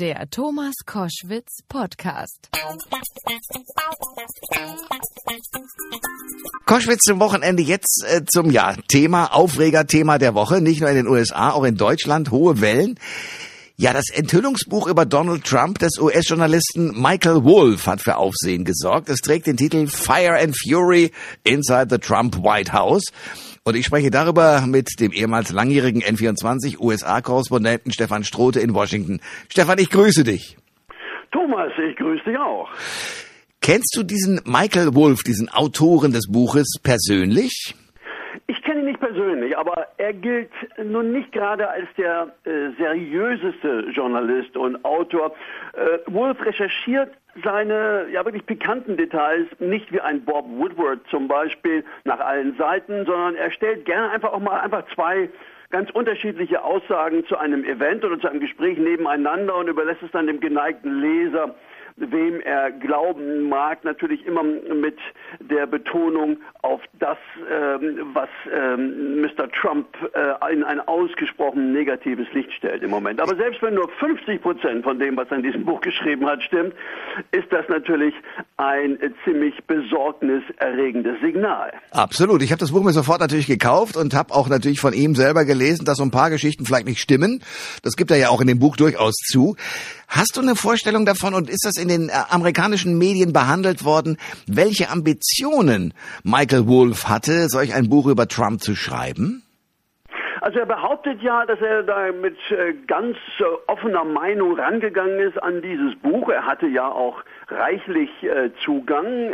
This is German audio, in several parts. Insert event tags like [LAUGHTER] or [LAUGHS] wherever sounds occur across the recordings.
Der Thomas Koschwitz Podcast. Koschwitz zum Wochenende jetzt äh, zum ja, Thema, Aufregerthema der Woche, nicht nur in den USA, auch in Deutschland, hohe Wellen. Ja, das Enthüllungsbuch über Donald Trump des US-Journalisten Michael Wolff hat für Aufsehen gesorgt. Es trägt den Titel Fire and Fury Inside the Trump White House. Und ich spreche darüber mit dem ehemals langjährigen N24 USA-Korrespondenten Stefan Strote in Washington. Stefan, ich grüße dich. Thomas, ich grüße dich auch. Kennst du diesen Michael Wolff, diesen Autoren des Buches persönlich? Ich kenne ihn nicht persönlich, aber er gilt nun nicht gerade als der äh, seriöseste Journalist und Autor. Äh, Wolf recherchiert seine ja wirklich pikanten Details nicht wie ein Bob Woodward zum Beispiel nach allen Seiten, sondern er stellt gerne einfach auch mal einfach zwei ganz unterschiedliche Aussagen zu einem Event oder zu einem Gespräch nebeneinander und überlässt es dann dem geneigten Leser wem er glauben mag, natürlich immer mit der Betonung auf das, ähm, was ähm, Mr. Trump äh, in ein ausgesprochen negatives Licht stellt im Moment. Aber selbst wenn nur 50 Prozent von dem, was er in diesem Buch geschrieben hat, stimmt, ist das natürlich ein ziemlich besorgniserregendes Signal. Absolut. Ich habe das Buch mir sofort natürlich gekauft und habe auch natürlich von ihm selber gelesen, dass so ein paar Geschichten vielleicht nicht stimmen. Das gibt er ja auch in dem Buch durchaus zu. Hast du eine Vorstellung davon und ist das in den äh, amerikanischen Medien behandelt worden, welche Ambitionen Michael Wolff hatte, solch ein Buch über Trump zu schreiben? Also er behauptet ja, dass er da mit äh, ganz äh, offener Meinung rangegangen ist an dieses Buch. Er hatte ja auch reichlich Zugang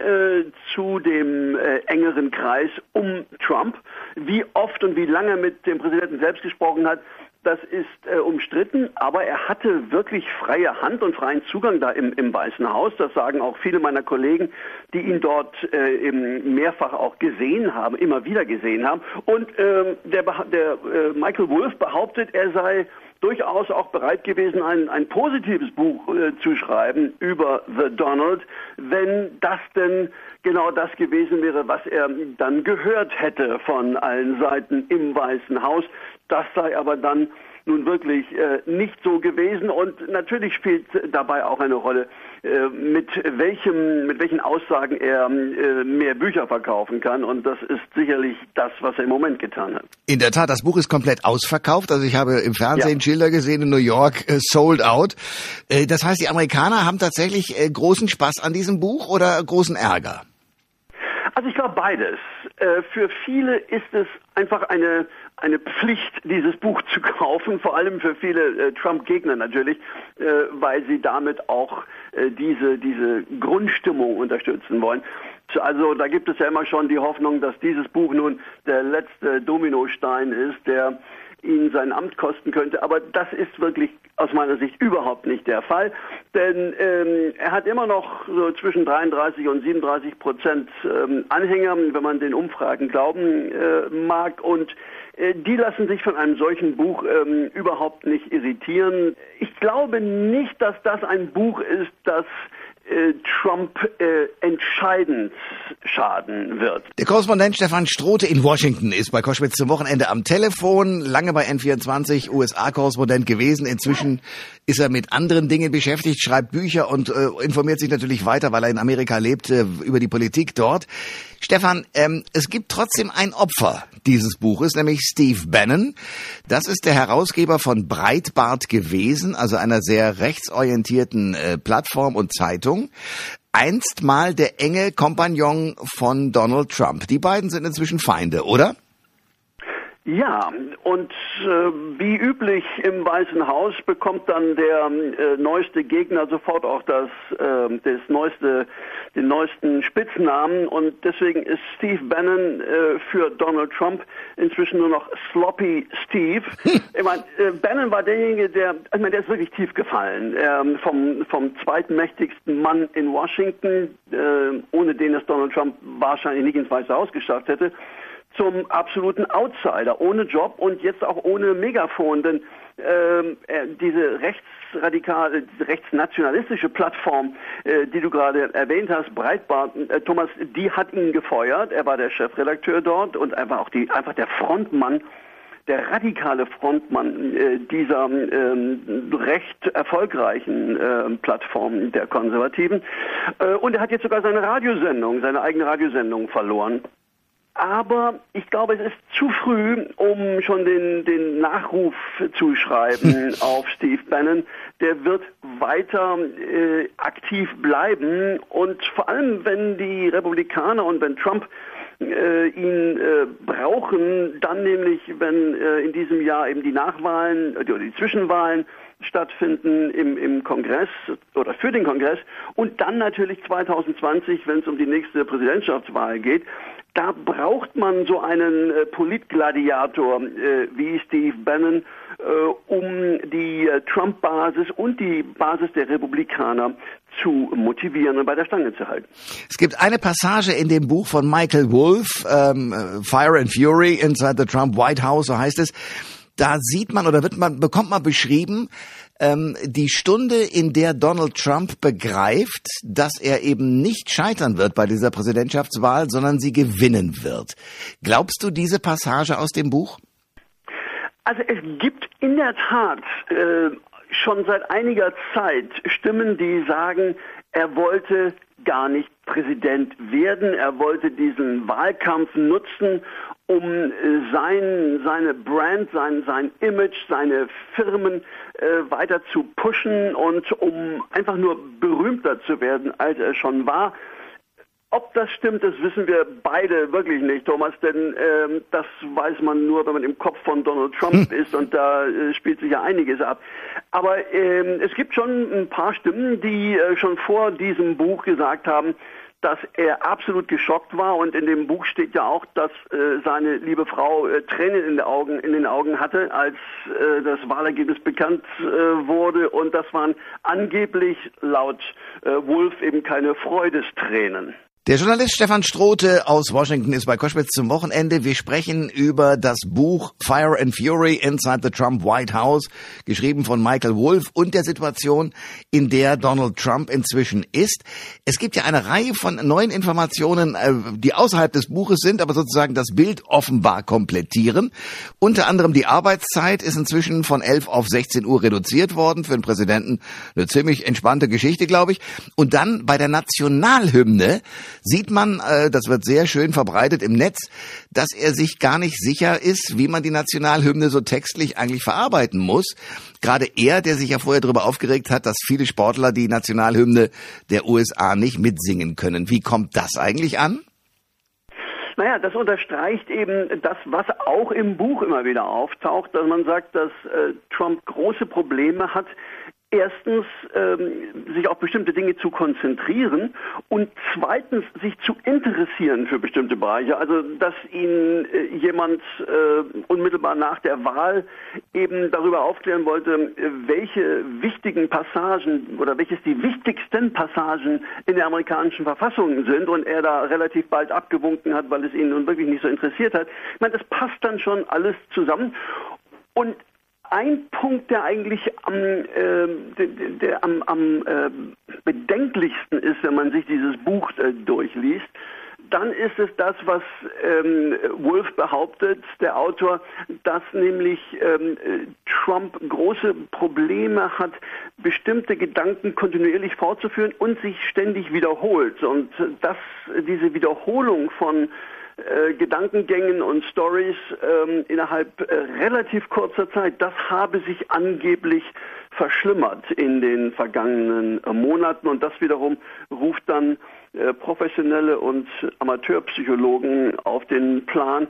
zu dem engeren Kreis um Trump. Wie oft und wie lange mit dem Präsidenten selbst gesprochen hat, das ist äh, umstritten, aber er hatte wirklich freie Hand und freien Zugang da im, im Weißen Haus. Das sagen auch viele meiner Kollegen, die ihn dort äh, eben mehrfach auch gesehen haben, immer wieder gesehen haben. Und ähm, der, der äh, Michael Wolff behauptet, er sei durchaus auch bereit gewesen, ein, ein positives Buch äh, zu schreiben über The Donald, wenn das denn genau das gewesen wäre, was er dann gehört hätte von allen Seiten im Weißen Haus. Das sei aber dann nun wirklich äh, nicht so gewesen und natürlich spielt dabei auch eine Rolle, äh, mit welchem, mit welchen Aussagen er äh, mehr Bücher verkaufen kann und das ist sicherlich das, was er im Moment getan hat. In der Tat, das Buch ist komplett ausverkauft. Also ich habe im Fernsehen ja. Schilder gesehen in New York, äh, sold out. Äh, das heißt, die Amerikaner haben tatsächlich äh, großen Spaß an diesem Buch oder großen Ärger? Also ich glaube beides. Äh, für viele ist es einfach eine eine Pflicht, dieses Buch zu [LAUGHS] kaufen, vor allem für viele äh, Trump-Gegner natürlich, äh, weil sie damit auch diese, diese Grundstimmung unterstützen wollen. Also da gibt es ja immer schon die Hoffnung, dass dieses Buch nun der letzte Dominostein ist, der ihn sein Amt kosten könnte. Aber das ist wirklich aus meiner Sicht überhaupt nicht der Fall, denn ähm, er hat immer noch so zwischen 33 und 37 Prozent ähm, Anhänger, wenn man den Umfragen glauben äh, mag und äh, die lassen sich von einem solchen Buch ähm, überhaupt nicht irritieren. Ich glaube nicht, dass das ein Buch ist, das Trump äh, entscheidend schaden wird. Der Korrespondent Stefan Strote in Washington ist bei Koschwitz zum Wochenende am Telefon, lange bei N24 USA-Korrespondent gewesen. Inzwischen ist er mit anderen Dingen beschäftigt, schreibt Bücher und äh, informiert sich natürlich weiter, weil er in Amerika lebt, äh, über die Politik dort. Stefan, ähm, es gibt trotzdem ein Opfer dieses Buches, nämlich Steve Bannon. Das ist der Herausgeber von Breitbart gewesen, also einer sehr rechtsorientierten äh, Plattform und Zeitung einst mal der enge Kompagnon von Donald Trump. Die beiden sind inzwischen Feinde, oder? Ja, und äh, wie üblich im Weißen Haus bekommt dann der äh, neueste Gegner sofort auch das, äh, das neueste, den neuesten Spitznamen. Und deswegen ist Steve Bannon äh, für Donald Trump inzwischen nur noch Sloppy Steve. [LAUGHS] ich meine, äh, Bannon war derjenige, der, ich meine, der ist wirklich tief gefallen, ähm, vom, vom zweitmächtigsten Mann in Washington, äh, ohne den es Donald Trump wahrscheinlich nicht ins Weiße Haus geschafft hätte zum absoluten Outsider, ohne Job und jetzt auch ohne Megafon, denn ähm, äh, diese rechtsradikale, rechtsnationalistische Plattform, äh, die du gerade erwähnt hast, Breitbart, äh, Thomas, die hat ihn gefeuert. Er war der Chefredakteur dort und war auch die, einfach der Frontmann der radikale Frontmann äh, dieser ähm, recht erfolgreichen äh, Plattform der Konservativen. Äh, und er hat jetzt sogar seine Radiosendung, seine eigene Radiosendung verloren. Aber ich glaube, es ist zu früh, um schon den, den Nachruf zu schreiben [LAUGHS] auf Steve Bannon. Der wird weiter äh, aktiv bleiben und vor allem, wenn die Republikaner und wenn Trump äh, ihn äh, brauchen, dann nämlich, wenn äh, in diesem Jahr eben die Nachwahlen oder die Zwischenwahlen stattfinden im, im Kongress oder für den Kongress und dann natürlich 2020, wenn es um die nächste Präsidentschaftswahl geht, da braucht man so einen äh, Politgladiator äh, wie Steve Bannon, äh, um die äh, Trump-Basis und die Basis der Republikaner zu motivieren und bei der Stange zu halten. Es gibt eine Passage in dem Buch von Michael Wolff, ähm, Fire and Fury Inside the Trump White House, so heißt es. Da sieht man oder wird man bekommt man beschrieben, ähm, die Stunde, in der Donald Trump begreift, dass er eben nicht scheitern wird bei dieser Präsidentschaftswahl, sondern sie gewinnen wird. Glaubst du diese Passage aus dem Buch? Also es gibt in der Tat äh, schon seit einiger Zeit Stimmen, die sagen, er wollte gar nicht Präsident werden. Er wollte diesen Wahlkampf nutzen, um äh, sein, seine Brand, sein, sein Image, seine Firmen äh, weiter zu pushen und um einfach nur berühmter zu werden, als er schon war. Ob das stimmt, das wissen wir beide wirklich nicht, Thomas, denn ähm, das weiß man nur, wenn man im Kopf von Donald Trump hm. ist und da äh, spielt sich ja einiges ab. Aber ähm, es gibt schon ein paar Stimmen, die äh, schon vor diesem Buch gesagt haben, dass er absolut geschockt war und in dem Buch steht ja auch, dass äh, seine liebe Frau äh, Tränen in, den Augen, in den Augen hatte, als äh, das Wahlergebnis bekannt äh, wurde und das waren angeblich laut äh, Wolf eben keine Freudestränen. Der Journalist Stefan Strote aus Washington ist bei Koschwitz zum Wochenende. Wir sprechen über das Buch Fire and Fury Inside the Trump White House, geschrieben von Michael Wolff und der Situation, in der Donald Trump inzwischen ist. Es gibt ja eine Reihe von neuen Informationen, äh, die außerhalb des Buches sind, aber sozusagen das Bild offenbar komplettieren. Unter anderem die Arbeitszeit ist inzwischen von 11 auf 16 Uhr reduziert worden. Für den Präsidenten eine ziemlich entspannte Geschichte, glaube ich. Und dann bei der Nationalhymne sieht man, äh, das wird sehr schön verbreitet im Netz, dass er sich gar nicht sicher ist, wie man die Nationalhymne so textlich eigentlich verarbeiten muss. Gerade er, der sich ja vorher darüber aufgeregt hat, dass viele Sportler die Nationalhymne der USA nicht mitsingen können. Wie kommt das eigentlich an? Naja, das unterstreicht eben das, was auch im Buch immer wieder auftaucht, dass man sagt, dass äh, Trump große Probleme hat, erstens ähm, sich auf bestimmte Dinge zu konzentrieren und zweitens sich zu interessieren für bestimmte Bereiche. Also dass ihn äh, jemand äh, unmittelbar nach der Wahl eben darüber aufklären wollte, welche wichtigen Passagen oder welches die wichtigsten Passagen in der amerikanischen Verfassung sind und er da relativ bald abgewunken hat, weil es ihn nun wirklich nicht so interessiert hat. Ich meine, das passt dann schon alles zusammen. Und ein Punkt, der eigentlich am, äh, der, der am, am äh, bedenklichsten ist, wenn man sich dieses Buch äh, durchliest, dann ist es das, was ähm, Wolf behauptet, der Autor, dass nämlich ähm, Trump große Probleme hat, bestimmte Gedanken kontinuierlich fortzuführen und sich ständig wiederholt. Und dass diese Wiederholung von äh, Gedankengängen und Stories ähm, innerhalb äh, relativ kurzer Zeit, das habe sich angeblich verschlimmert in den vergangenen äh, Monaten. Und das wiederum ruft dann äh, professionelle und Amateurpsychologen auf den Plan,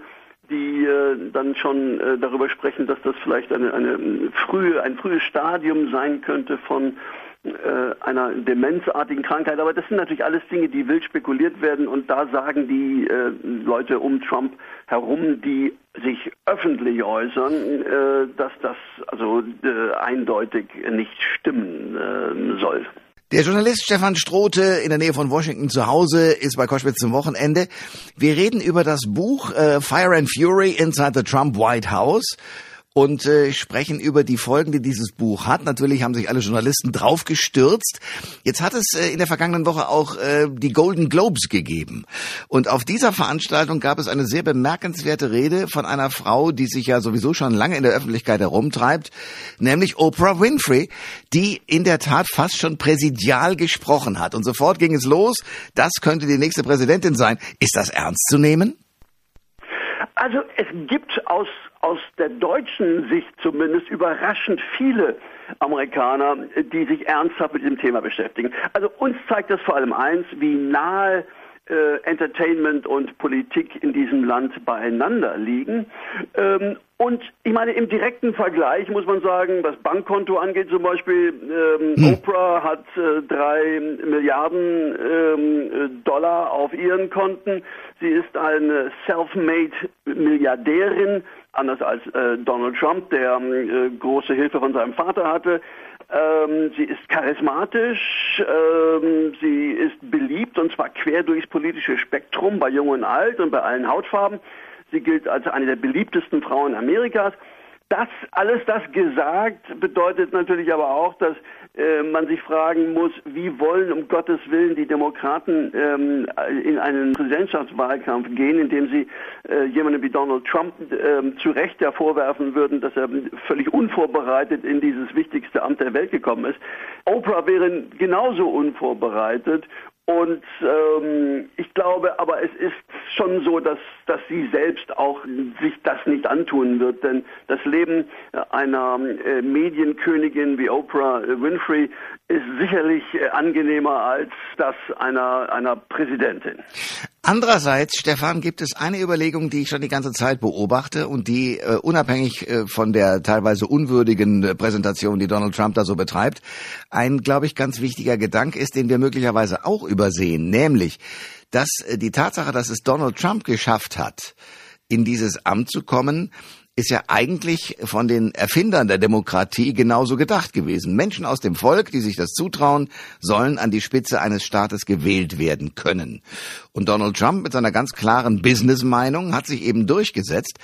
die äh, dann schon äh, darüber sprechen, dass das vielleicht eine, eine frühe, ein frühes Stadium sein könnte von einer demenzartigen Krankheit. Aber das sind natürlich alles Dinge, die wild spekuliert werden und da sagen die äh, Leute um Trump herum, die sich öffentlich äußern, äh, dass das also äh, eindeutig nicht stimmen äh, soll. Der Journalist Stefan Strote in der Nähe von Washington zu Hause ist bei Koschwitz zum Wochenende. Wir reden über das Buch äh, Fire and Fury Inside the Trump White House und äh, sprechen über die Folgen, die dieses Buch hat. Natürlich haben sich alle Journalisten draufgestürzt. Jetzt hat es äh, in der vergangenen Woche auch äh, die Golden Globes gegeben. Und auf dieser Veranstaltung gab es eine sehr bemerkenswerte Rede von einer Frau, die sich ja sowieso schon lange in der Öffentlichkeit herumtreibt, nämlich Oprah Winfrey, die in der Tat fast schon präsidial gesprochen hat. Und sofort ging es los, das könnte die nächste Präsidentin sein. Ist das ernst zu nehmen? Also es gibt aus, aus der deutschen Sicht zumindest überraschend viele Amerikaner, die sich ernsthaft mit diesem Thema beschäftigen. Also uns zeigt das vor allem eins, wie nahe äh, Entertainment und Politik in diesem Land beieinander liegen. Ähm, und ich meine, im direkten Vergleich muss man sagen, was Bankkonto angeht zum Beispiel, ähm, hm. Oprah hat äh, drei Milliarden ähm, Dollar auf ihren Konten. Sie ist eine self-made Milliardärin, anders als äh, Donald Trump, der äh, große Hilfe von seinem Vater hatte. Ähm, sie ist charismatisch, ähm, sie ist beliebt und zwar quer durchs politische Spektrum, bei Jung und Alt und bei allen Hautfarben. Sie gilt als eine der beliebtesten Frauen Amerikas. Das, alles das gesagt, bedeutet natürlich aber auch, dass man sich fragen muss, wie wollen um Gottes Willen die Demokraten ähm, in einen Präsidentschaftswahlkampf gehen, indem sie äh, jemandem wie Donald Trump äh, zu Recht ja vorwerfen würden, dass er völlig unvorbereitet in dieses wichtigste Amt der Welt gekommen ist. Oprah wäre genauso unvorbereitet und ähm, ich glaube, aber es ist schon so, dass, dass sie selbst auch sich das nicht antun wird, denn das Leben einer äh, Medienkönigin wie Oprah Winfrey ist sicherlich äh, angenehmer als das einer, einer Präsidentin. Andererseits, Stefan, gibt es eine Überlegung, die ich schon die ganze Zeit beobachte und die äh, unabhängig äh, von der teilweise unwürdigen äh, Präsentation, die Donald Trump da so betreibt, ein, glaube ich, ganz wichtiger Gedanke ist, den wir möglicherweise auch übersehen, nämlich, dass äh, die Tatsache, dass es Donald Trump geschafft hat, in dieses Amt zu kommen, ist ja eigentlich von den Erfindern der Demokratie genauso gedacht gewesen. Menschen aus dem Volk, die sich das zutrauen, sollen an die Spitze eines Staates gewählt werden können. Und Donald Trump mit seiner ganz klaren Business-Meinung hat sich eben durchgesetzt.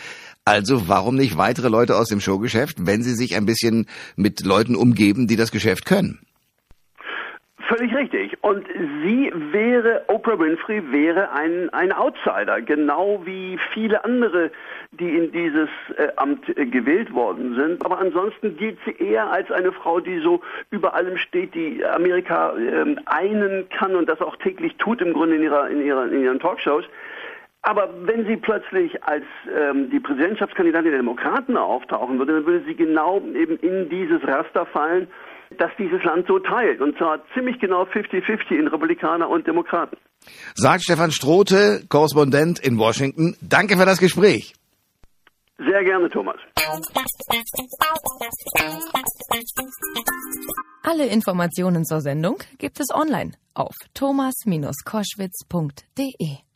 Also warum nicht weitere Leute aus dem Showgeschäft, wenn sie sich ein bisschen mit Leuten umgeben, die das Geschäft können? Völlig richtig. Und sie wäre, Oprah Winfrey wäre ein, ein Outsider, genau wie viele andere, die in dieses äh, Amt äh, gewählt worden sind. Aber ansonsten gilt sie eher als eine Frau, die so über allem steht, die Amerika äh, einen kann und das auch täglich tut im Grunde in, ihrer, in, ihrer, in ihren Talkshows. Aber wenn sie plötzlich als ähm, die Präsidentschaftskandidatin der Demokraten auftauchen würde, dann würde sie genau eben in dieses Raster fallen dass dieses Land so teilt. Und zwar ziemlich genau 50-50 in Republikaner und Demokraten. Sagt Stefan Strote, Korrespondent in Washington. Danke für das Gespräch. Sehr gerne, Thomas. Alle Informationen zur Sendung gibt es online auf thomas-koschwitz.de.